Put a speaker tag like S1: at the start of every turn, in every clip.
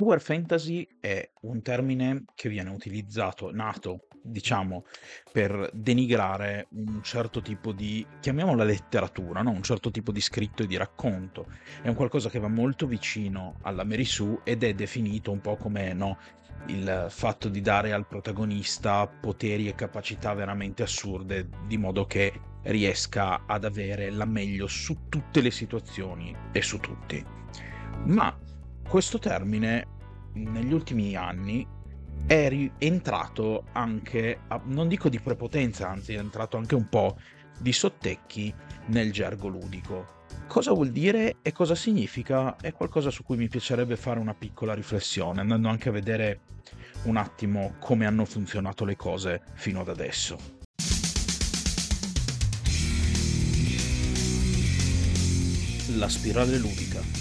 S1: Power fantasy è un termine che viene utilizzato, nato, diciamo, per denigrare un certo tipo di, chiamiamola letteratura, no? un certo tipo di scritto e di racconto. È un qualcosa che va molto vicino alla Mary Sue ed è definito un po' come no, il fatto di dare al protagonista poteri e capacità veramente assurde, di modo che riesca ad avere la meglio su tutte le situazioni e su tutti. Ma questo termine negli ultimi anni è rientrato anche, a, non dico di prepotenza, anzi è entrato anche un po' di sottecchi nel gergo ludico. Cosa vuol dire e cosa significa è qualcosa su cui mi piacerebbe fare una piccola riflessione, andando anche a vedere un attimo come hanno funzionato le cose fino ad adesso. La spirale ludica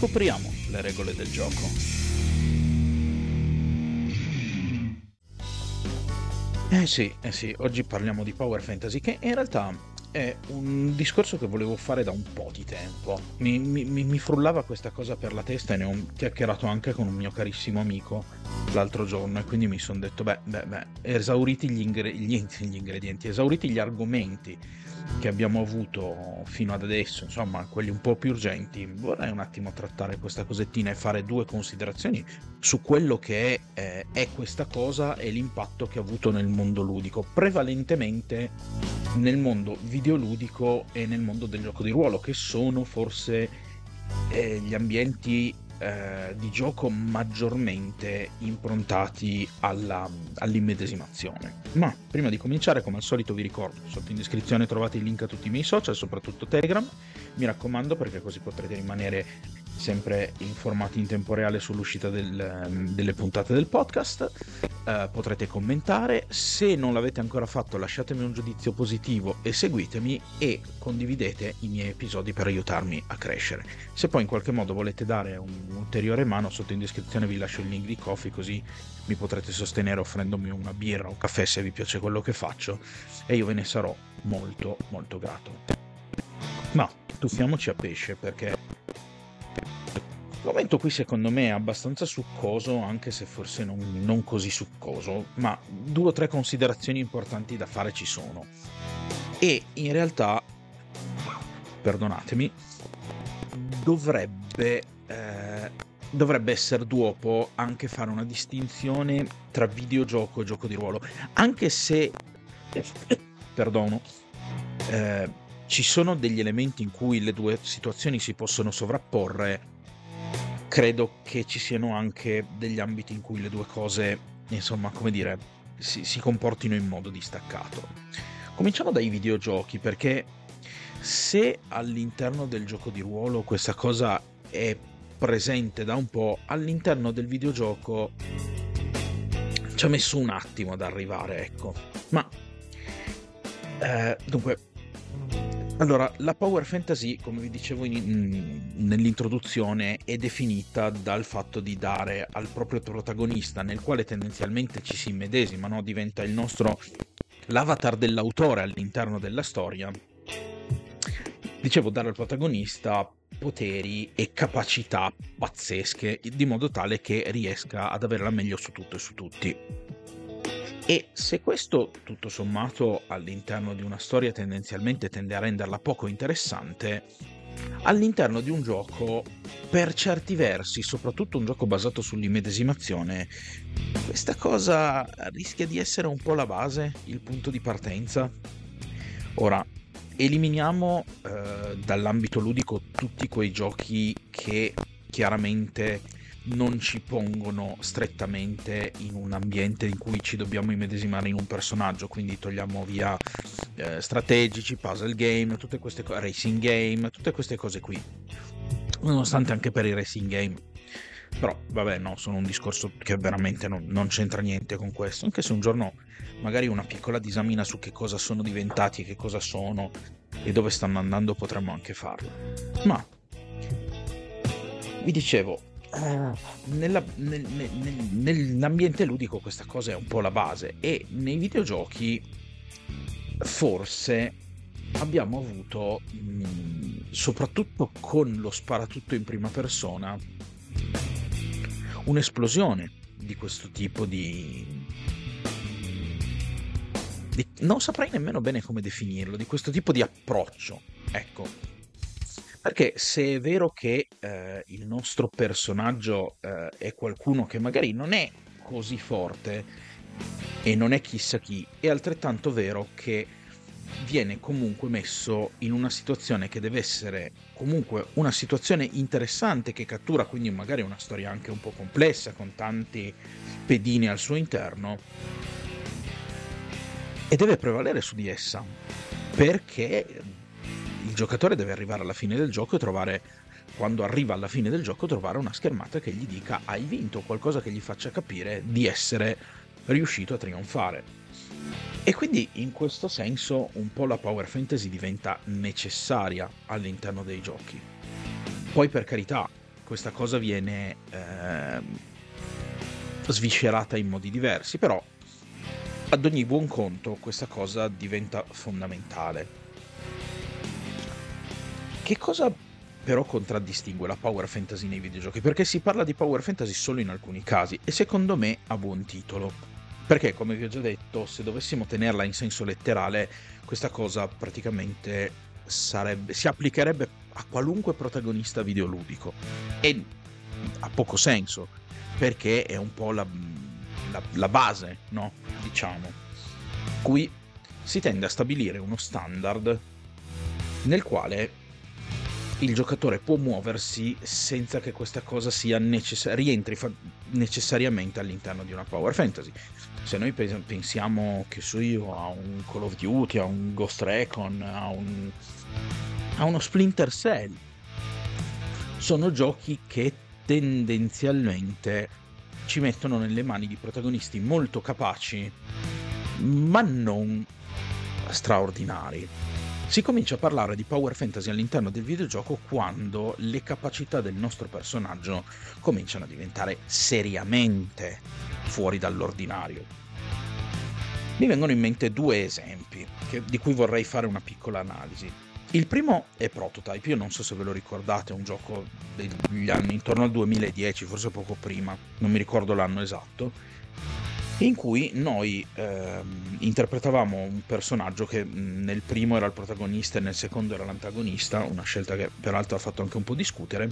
S1: scopriamo le regole del gioco. Eh sì, eh sì, oggi parliamo di Power Fantasy che in realtà è un discorso che volevo fare da un po' di tempo. Mi, mi, mi, frullava questa cosa per la testa e ne ho chiacchierato anche con un mio carissimo amico l'altro giorno e quindi mi sono detto, beh, beh, beh, esauriti gli, ingre- gli, gli ingredienti, esauriti gli argomenti che abbiamo avuto fino ad adesso, insomma, quelli un po' più urgenti, vorrei un attimo trattare questa cosettina e fare due considerazioni su quello che è, eh, è questa cosa e l'impatto che ha avuto nel mondo ludico, prevalentemente nel mondo videoludico e nel mondo del gioco di ruolo, che sono forse eh, gli ambienti eh, di gioco maggiormente improntati alla, all'immedesimazione. Ma prima di cominciare, come al solito, vi ricordo: sotto in descrizione trovate il link a tutti i miei social, soprattutto Telegram. Mi raccomando, perché così potrete rimanere sempre informati in tempo reale sull'uscita del, delle puntate del podcast. Uh, potrete commentare. Se non l'avete ancora fatto, lasciatemi un giudizio positivo e seguitemi e condividete i miei episodi per aiutarmi a crescere. Se poi in qualche modo volete dare un'ulteriore mano, sotto in descrizione vi lascio il link di Coffee così mi potrete sostenere offrendomi una birra o un caffè se vi piace quello che faccio e io ve ne sarò molto molto grato. Ma tuffiamoci a pesce perché il momento qui secondo me è abbastanza succoso, anche se forse non, non, così succoso, ma due o tre considerazioni importanti da fare ci sono. E in realtà, perdonatemi, dovrebbe, eh, dovrebbe essere dopo anche fare una distinzione tra videogioco e gioco di ruolo, anche se, perdono, eh, ci sono degli elementi in cui le due situazioni si possono sovrapporre credo che ci siano anche degli ambiti in cui le due cose, insomma, come dire, si, si comportino in modo distaccato. Cominciamo dai videogiochi perché se all'interno del gioco di ruolo questa cosa è presente da un po', all'interno del videogioco ci ha messo un attimo ad arrivare, ecco. Ma eh, dunque, allora, la power fantasy, come vi dicevo in, in, nell'introduzione, è definita dal fatto di dare al proprio protagonista, nel quale tendenzialmente ci si immedesima, no? diventa il nostro l'avatar dell'autore all'interno della storia. Dicevo, dare al protagonista poteri e capacità pazzesche, di modo tale che riesca ad avere la meglio su tutto e su tutti. E se questo, tutto sommato, all'interno di una storia tendenzialmente tende a renderla poco interessante, all'interno di un gioco, per certi versi, soprattutto un gioco basato sull'immedesimazione, questa cosa rischia di essere un po' la base, il punto di partenza. Ora, eliminiamo eh, dall'ambito ludico tutti quei giochi che chiaramente non ci pongono strettamente in un ambiente in cui ci dobbiamo immedesimare in un personaggio, quindi togliamo via eh, strategici, puzzle game, tutte queste cose, racing game, tutte queste cose qui. Nonostante anche per i racing game. Però vabbè, no, sono un discorso che veramente non, non c'entra niente con questo. Anche se un giorno magari una piccola disamina su che cosa sono diventati, che cosa sono e dove stanno andando potremmo anche farlo. Ma vi dicevo, nella, nel, nel, nell'ambiente ludico questa cosa è un po' la base e nei videogiochi forse abbiamo avuto, mh, soprattutto con lo sparatutto in prima persona, un'esplosione di questo tipo di, di, non saprei nemmeno bene come definirlo, di questo tipo di approccio. Ecco. Perché se è vero che eh, il nostro personaggio eh, è qualcuno che magari non è così forte e non è chissà chi, è altrettanto vero che viene comunque messo in una situazione che deve essere comunque una situazione interessante che cattura quindi magari una storia anche un po' complessa con tanti pedini al suo interno e deve prevalere su di essa perché giocatore deve arrivare alla fine del gioco e trovare quando arriva alla fine del gioco trovare una schermata che gli dica hai vinto qualcosa che gli faccia capire di essere riuscito a trionfare e quindi in questo senso un po' la power fantasy diventa necessaria all'interno dei giochi. Poi per carità, questa cosa viene eh, sviscerata in modi diversi, però ad ogni buon conto questa cosa diventa fondamentale. Che cosa però contraddistingue la power fantasy nei videogiochi? Perché si parla di power fantasy solo in alcuni casi e secondo me a buon titolo. Perché, come vi ho già detto, se dovessimo tenerla in senso letterale, questa cosa praticamente sarebbe, si applicherebbe a qualunque protagonista videoludico. E ha poco senso, perché è un po' la, la, la base, no? Diciamo. Qui si tende a stabilire uno standard nel quale il giocatore può muoversi senza che questa cosa necess- rientri fa- necessariamente all'interno di una power fantasy se noi pensiamo, che so io, a un Call of Duty, a un Ghost Recon, a, un, a uno Splinter Cell, sono giochi che tendenzialmente ci mettono nelle mani di protagonisti molto capaci, ma non straordinari. Si comincia a parlare di power fantasy all'interno del videogioco quando le capacità del nostro personaggio cominciano a diventare seriamente fuori dall'ordinario. Mi vengono in mente due esempi che, di cui vorrei fare una piccola analisi. Il primo è Prototype, io non so se ve lo ricordate, è un gioco degli anni intorno al 2010, forse poco prima, non mi ricordo l'anno esatto, in cui noi eh, interpretavamo un personaggio che nel primo era il protagonista e nel secondo era l'antagonista, una scelta che peraltro ha fatto anche un po' discutere.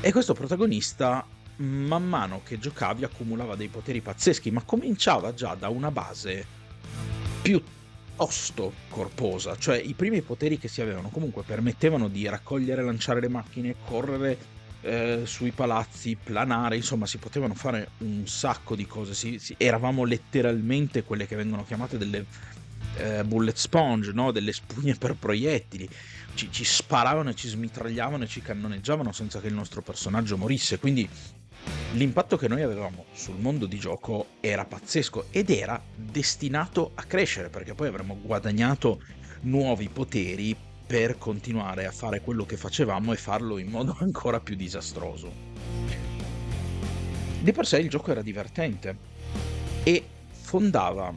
S1: E questo protagonista, man mano che giocavi, accumulava dei poteri pazzeschi, ma cominciava già da una base piuttosto corposa, cioè i primi poteri che si avevano comunque permettevano di raccogliere lanciare le macchine, correre eh, sui palazzi, planare, insomma si potevano fare un sacco di cose, si, si, eravamo letteralmente quelle che vengono chiamate delle eh, bullet sponge, no? delle spugne per proiettili, ci, ci sparavano e ci smitragliavano e ci cannoneggiavano senza che il nostro personaggio morisse, quindi l'impatto che noi avevamo sul mondo di gioco era pazzesco ed era destinato a crescere perché poi avremmo guadagnato nuovi poteri per continuare a fare quello che facevamo e farlo in modo ancora più disastroso. Di per sé il gioco era divertente e fondava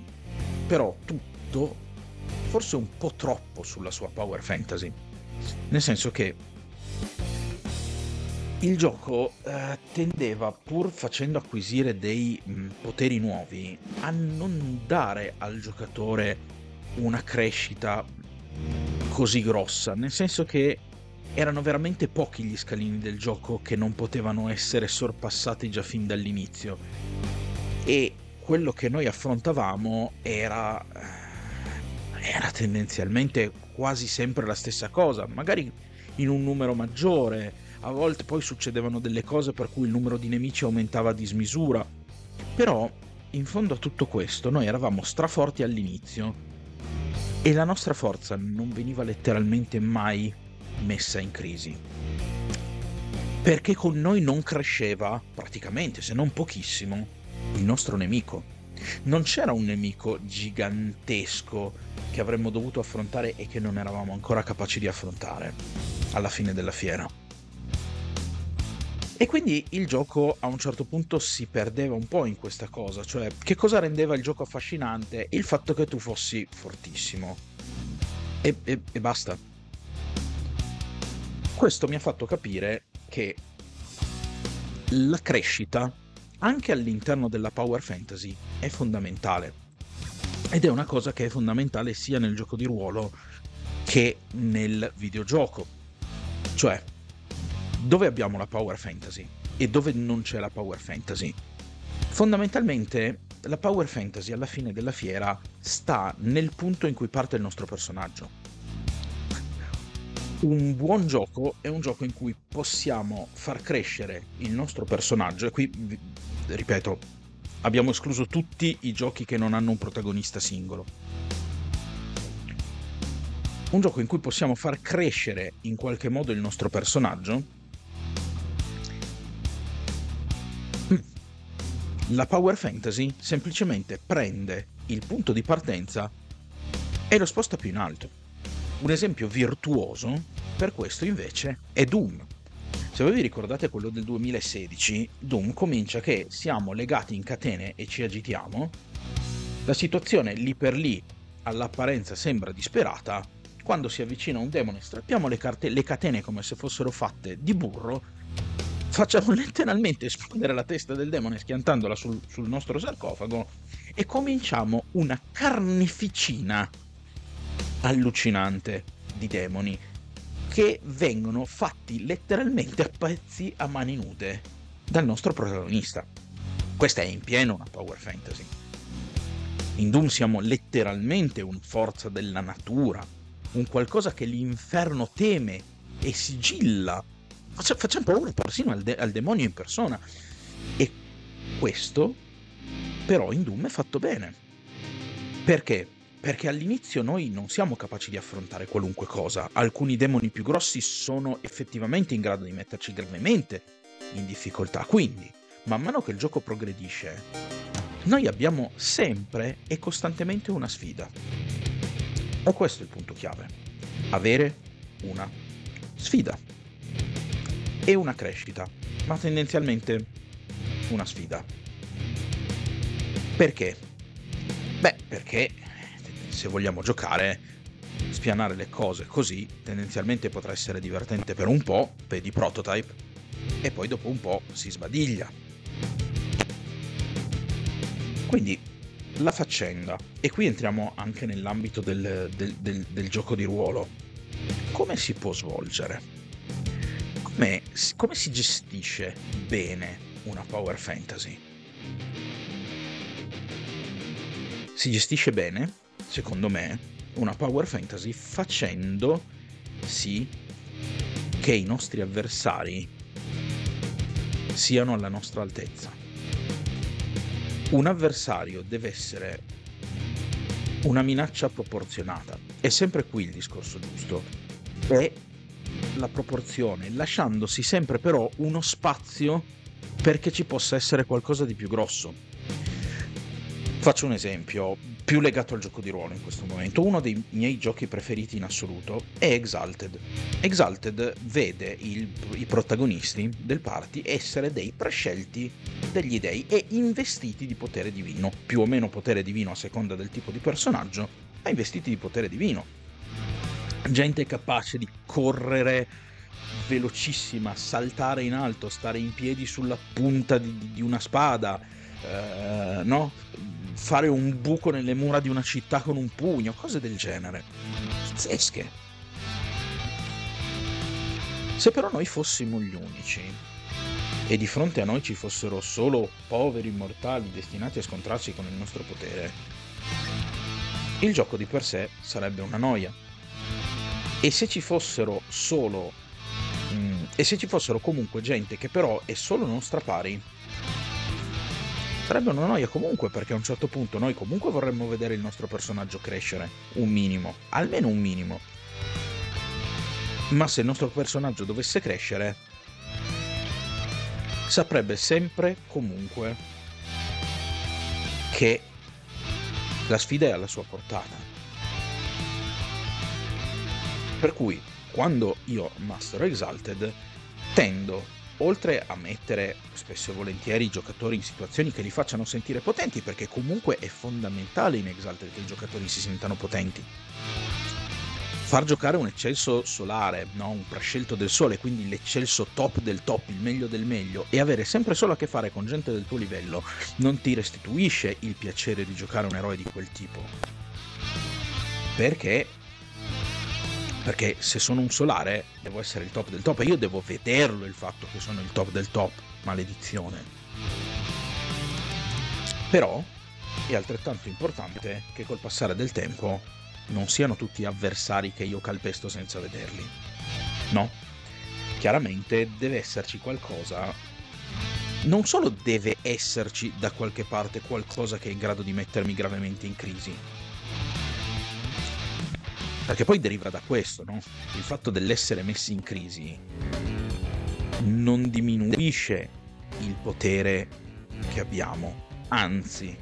S1: però tutto forse un po' troppo sulla sua power fantasy. Nel senso che il gioco eh, tendeva, pur facendo acquisire dei mh, poteri nuovi, a non dare al giocatore una crescita così grossa, nel senso che erano veramente pochi gli scalini del gioco che non potevano essere sorpassati già fin dall'inizio. E quello che noi affrontavamo era, era tendenzialmente quasi sempre la stessa cosa, magari in un numero maggiore, a volte poi succedevano delle cose per cui il numero di nemici aumentava a dismisura, però in fondo a tutto questo noi eravamo straforti all'inizio e la nostra forza non veniva letteralmente mai messa in crisi. Perché con noi non cresceva, praticamente, se non pochissimo, il nostro nemico. Non c'era un nemico gigantesco che avremmo dovuto affrontare e che non eravamo ancora capaci di affrontare alla fine della fiera. E quindi il gioco a un certo punto si perdeva un po' in questa cosa, cioè che cosa rendeva il gioco affascinante? Il fatto che tu fossi fortissimo. E, e, e basta. Questo mi ha fatto capire che la crescita anche all'interno della Power Fantasy è fondamentale. Ed è una cosa che è fondamentale sia nel gioco di ruolo che nel videogioco. Cioè, dove abbiamo la Power Fantasy e dove non c'è la Power Fantasy? Fondamentalmente la Power Fantasy alla fine della fiera sta nel punto in cui parte il nostro personaggio. Un buon gioco è un gioco in cui possiamo far crescere il nostro personaggio e qui, ripeto, abbiamo escluso tutti i giochi che non hanno un protagonista singolo. Un gioco in cui possiamo far crescere in qualche modo il nostro personaggio. La Power Fantasy semplicemente prende il punto di partenza e lo sposta più in alto. Un esempio virtuoso per questo invece è Doom. Se voi vi ricordate quello del 2016, Doom comincia che siamo legati in catene e ci agitiamo. La situazione lì per lì all'apparenza sembra disperata. Quando si avvicina un demone strappiamo le, carte- le catene come se fossero fatte di burro, facciamo letteralmente esplodere la testa del demone schiantandola sul, sul nostro sarcofago e cominciamo una carneficina allucinante di demoni che vengono fatti letteralmente a pezzi a mani nude dal nostro protagonista. Questa è in pieno una power fantasy. In Doom siamo letteralmente una forza della natura, un qualcosa che l'inferno teme e sigilla. Facciamo paura persino al, de- al demonio in persona. E questo però in Doom è fatto bene. Perché? perché all'inizio noi non siamo capaci di affrontare qualunque cosa. Alcuni demoni più grossi sono effettivamente in grado di metterci gravemente in difficoltà. Quindi, man mano che il gioco progredisce, noi abbiamo sempre e costantemente una sfida. E questo è il punto chiave. Avere una sfida. E una crescita, ma tendenzialmente una sfida. Perché? Beh, perché se vogliamo giocare, spianare le cose così tendenzialmente potrà essere divertente per un po', vedi prototype, e poi dopo un po' si sbadiglia. Quindi la faccenda, e qui entriamo anche nell'ambito del, del, del, del gioco di ruolo, come si può svolgere? Come, come si gestisce bene una power fantasy? Si gestisce bene secondo me, una power fantasy facendo sì che i nostri avversari siano alla nostra altezza. Un avversario deve essere una minaccia proporzionata. È sempre qui il discorso giusto. È la proporzione, lasciandosi sempre però uno spazio perché ci possa essere qualcosa di più grosso. Faccio un esempio, più legato al gioco di ruolo in questo momento. Uno dei miei giochi preferiti in assoluto è Exalted. Exalted vede il, i protagonisti del party essere dei prescelti degli dei e investiti di potere divino, più o meno potere divino a seconda del tipo di personaggio, ma investiti di potere divino. Gente capace di correre velocissima, saltare in alto, stare in piedi sulla punta di, di una spada, eh, no? fare un buco nelle mura di una città con un pugno, cose del genere. Pazzesche. Se però noi fossimo gli unici e di fronte a noi ci fossero solo poveri mortali destinati a scontrarsi con il nostro potere, il gioco di per sé sarebbe una noia. E se ci fossero solo... Mm, e se ci fossero comunque gente che però è solo nostra pari, sarebbe una noia comunque perché a un certo punto noi comunque vorremmo vedere il nostro personaggio crescere, un minimo, almeno un minimo. Ma se il nostro personaggio dovesse crescere, saprebbe sempre comunque che la sfida è alla sua portata. Per cui, quando io Master Exalted, tendo oltre a mettere spesso e volentieri i giocatori in situazioni che li facciano sentire potenti, perché comunque è fondamentale in Exalted che i giocatori si sentano potenti. far giocare un eccelso solare, no? un prescelto del sole, quindi l'eccelso top del top, il meglio del meglio, e avere sempre solo a che fare con gente del tuo livello, non ti restituisce il piacere di giocare un eroe di quel tipo. Perché? Perché se sono un solare devo essere il top del top e io devo vederlo il fatto che sono il top del top, maledizione. Però è altrettanto importante che col passare del tempo non siano tutti avversari che io calpesto senza vederli. No. Chiaramente deve esserci qualcosa. Non solo deve esserci da qualche parte qualcosa che è in grado di mettermi gravemente in crisi. Perché poi deriva da questo, no? Il fatto dell'essere messi in crisi non diminuisce il potere che abbiamo, anzi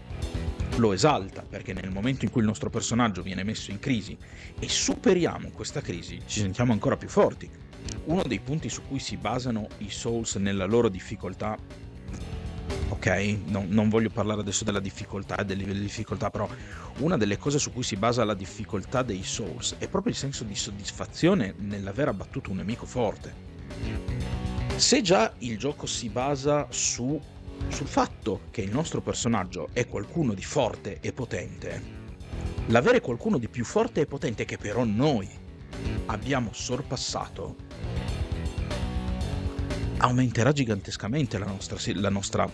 S1: lo esalta perché nel momento in cui il nostro personaggio viene messo in crisi e superiamo questa crisi ci sentiamo ancora più forti. Uno dei punti su cui si basano i Souls nella loro difficoltà, ok, no, non voglio parlare adesso della difficoltà e del livello di difficoltà, però una delle cose su cui si basa la difficoltà dei Souls è proprio il senso di soddisfazione nell'aver abbattuto un nemico forte. Se già il gioco si basa su sul fatto che il nostro personaggio è qualcuno di forte e potente, l'avere qualcuno di più forte e potente che però noi abbiamo sorpassato aumenterà gigantescamente la nostra, la nostra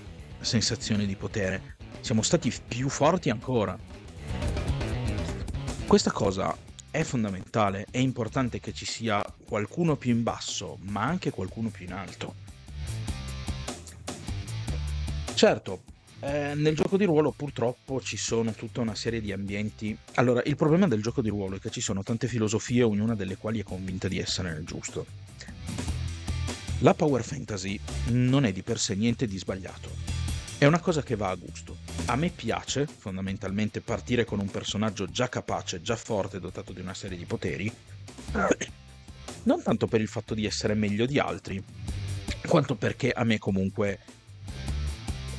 S1: sensazione di potere. Siamo stati più forti ancora. Questa cosa è fondamentale, è importante che ci sia qualcuno più in basso, ma anche qualcuno più in alto. Certo, eh, nel gioco di ruolo purtroppo ci sono tutta una serie di ambienti. Allora, il problema del gioco di ruolo è che ci sono tante filosofie, ognuna delle quali è convinta di essere nel giusto. La power fantasy non è di per sé niente di sbagliato. È una cosa che va a gusto. A me piace, fondamentalmente, partire con un personaggio già capace, già forte, dotato di una serie di poteri. Non tanto per il fatto di essere meglio di altri, quanto perché a me comunque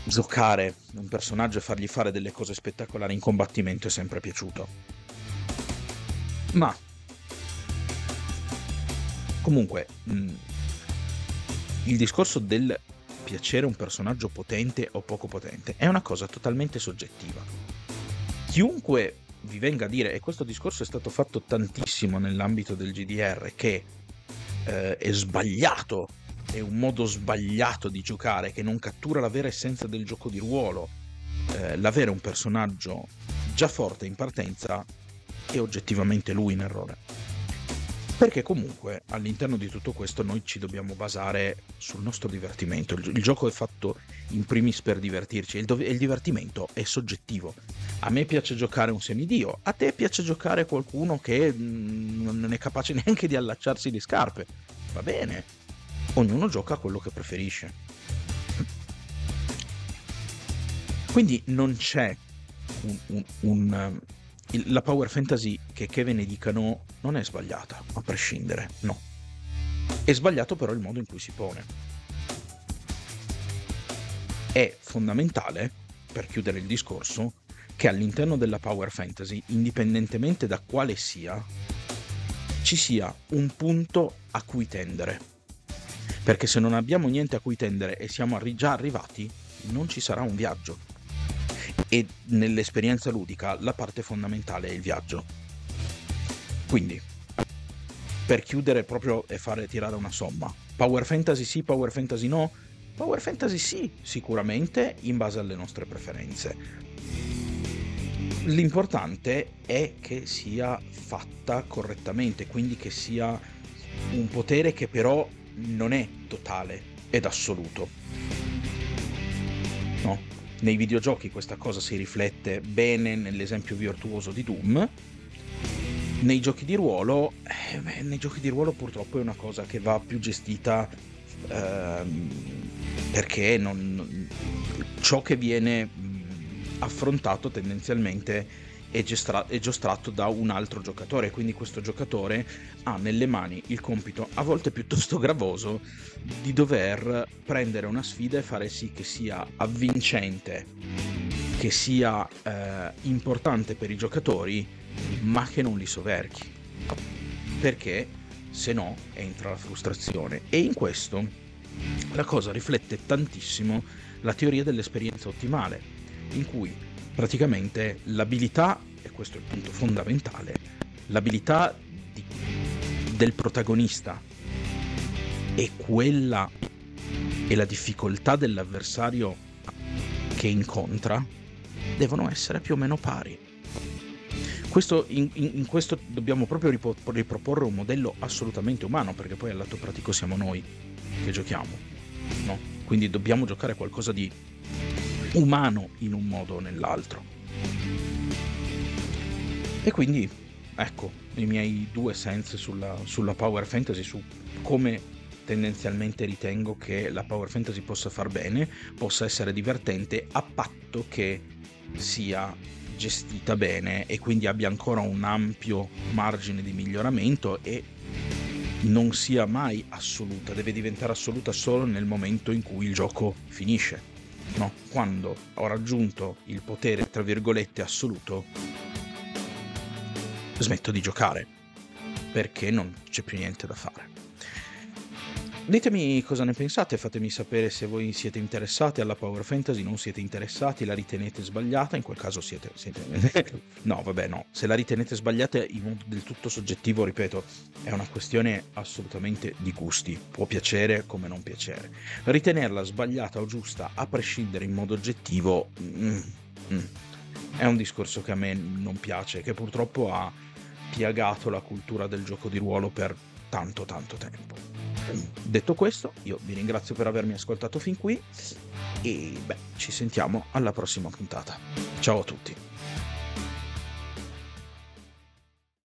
S1: giocare un personaggio e fargli fare delle cose spettacolari in combattimento è sempre piaciuto. Ma comunque mh, mm, il discorso del piacere un personaggio potente o poco potente è una cosa totalmente soggettiva. Chiunque vi venga a dire, e questo discorso è stato fatto tantissimo nell'ambito del GDR, che eh, è sbagliato è un modo sbagliato di giocare che non cattura la vera essenza del gioco di ruolo. Eh, l'avere un personaggio già forte in partenza è oggettivamente lui in errore. Perché comunque all'interno di tutto questo noi ci dobbiamo basare sul nostro divertimento. Il, gioco è fatto in primis per divertirci e il, il, divertimento è soggettivo. A me piace giocare un semidio, a te piace giocare qualcuno che mm, non è capace neanche di allacciarsi le scarpe. Va bene, ognuno gioca quello che preferisce. Quindi non c'è un, un, un, la power fantasy che, che ve ne dicano non è sbagliata, a prescindere, no. È sbagliato però il modo in cui si pone. È fondamentale, per chiudere il discorso, che all'interno della power fantasy, indipendentemente da quale sia, ci sia un punto a cui tendere perché se non abbiamo niente a cui tendere e siamo già arrivati, non ci sarà un viaggio. E nell'esperienza ludica la parte fondamentale è il viaggio. Quindi, per chiudere proprio e fare tirare una somma, Power Fantasy sì, Power Fantasy no? Power Fantasy sì, sicuramente in base alle nostre preferenze. L'importante è che sia fatta correttamente, quindi che sia un potere che però non è totale ed assoluto. Nei videogiochi questa cosa si riflette bene nell'esempio virtuoso di Doom. Nei giochi di ruolo, eh, beh, nei giochi di ruolo purtroppo è una cosa che va più gestita ehm, perché non, ciò che viene affrontato tendenzialmente è, gestra- è giostrato da un altro giocatore, quindi questo giocatore ha nelle mani il compito, a volte piuttosto gravoso, di dover prendere una sfida e fare sì che sia avvincente, che sia eh, importante per i giocatori, ma che non li soverchi. perché se no entra la frustrazione. E in questo la cosa riflette tantissimo la teoria dell'esperienza ottimale, in cui praticamente l'abilità, e questo è il punto fondamentale, l'abilità di, del protagonista e quella e la difficoltà dell'avversario che incontra devono essere più o meno pari. Questo, in, in, questo dobbiamo proprio riproporre un modello assolutamente umano, perché poi al lato pratico siamo noi che giochiamo, no? Quindi dobbiamo giocare qualcosa di umano in un modo o nell'altro. E quindi, ecco, i miei due sensi sulla, sulla power fantasy, su come tendenzialmente ritengo che la power fantasy possa far bene, possa essere divertente a patto che sia gestita bene e quindi abbia ancora un ampio margine di miglioramento e non sia mai assoluta, deve diventare assoluta solo nel momento in cui il gioco finisce. No, quando ho raggiunto il potere, tra virgolette, assoluto, smetto di giocare perché non c'è più niente da fare. Ditemi cosa ne pensate, fatemi sapere se voi siete interessati alla Power Fantasy, non siete interessati, la ritenete sbagliata, in quel caso siete... siete... no, vabbè, no, se la ritenete sbagliata in modo del tutto soggettivo, ripeto, è una questione assolutamente di gusti, può piacere come non piacere. Ritenerla sbagliata o giusta, a prescindere in modo oggettivo, mm, mm, è un discorso che a me non piace, che purtroppo ha piagato la cultura del gioco di ruolo per tanto tanto tempo. Detto questo, io vi ringrazio per avermi ascoltato fin qui e beh, ci sentiamo alla prossima puntata. Ciao a tutti.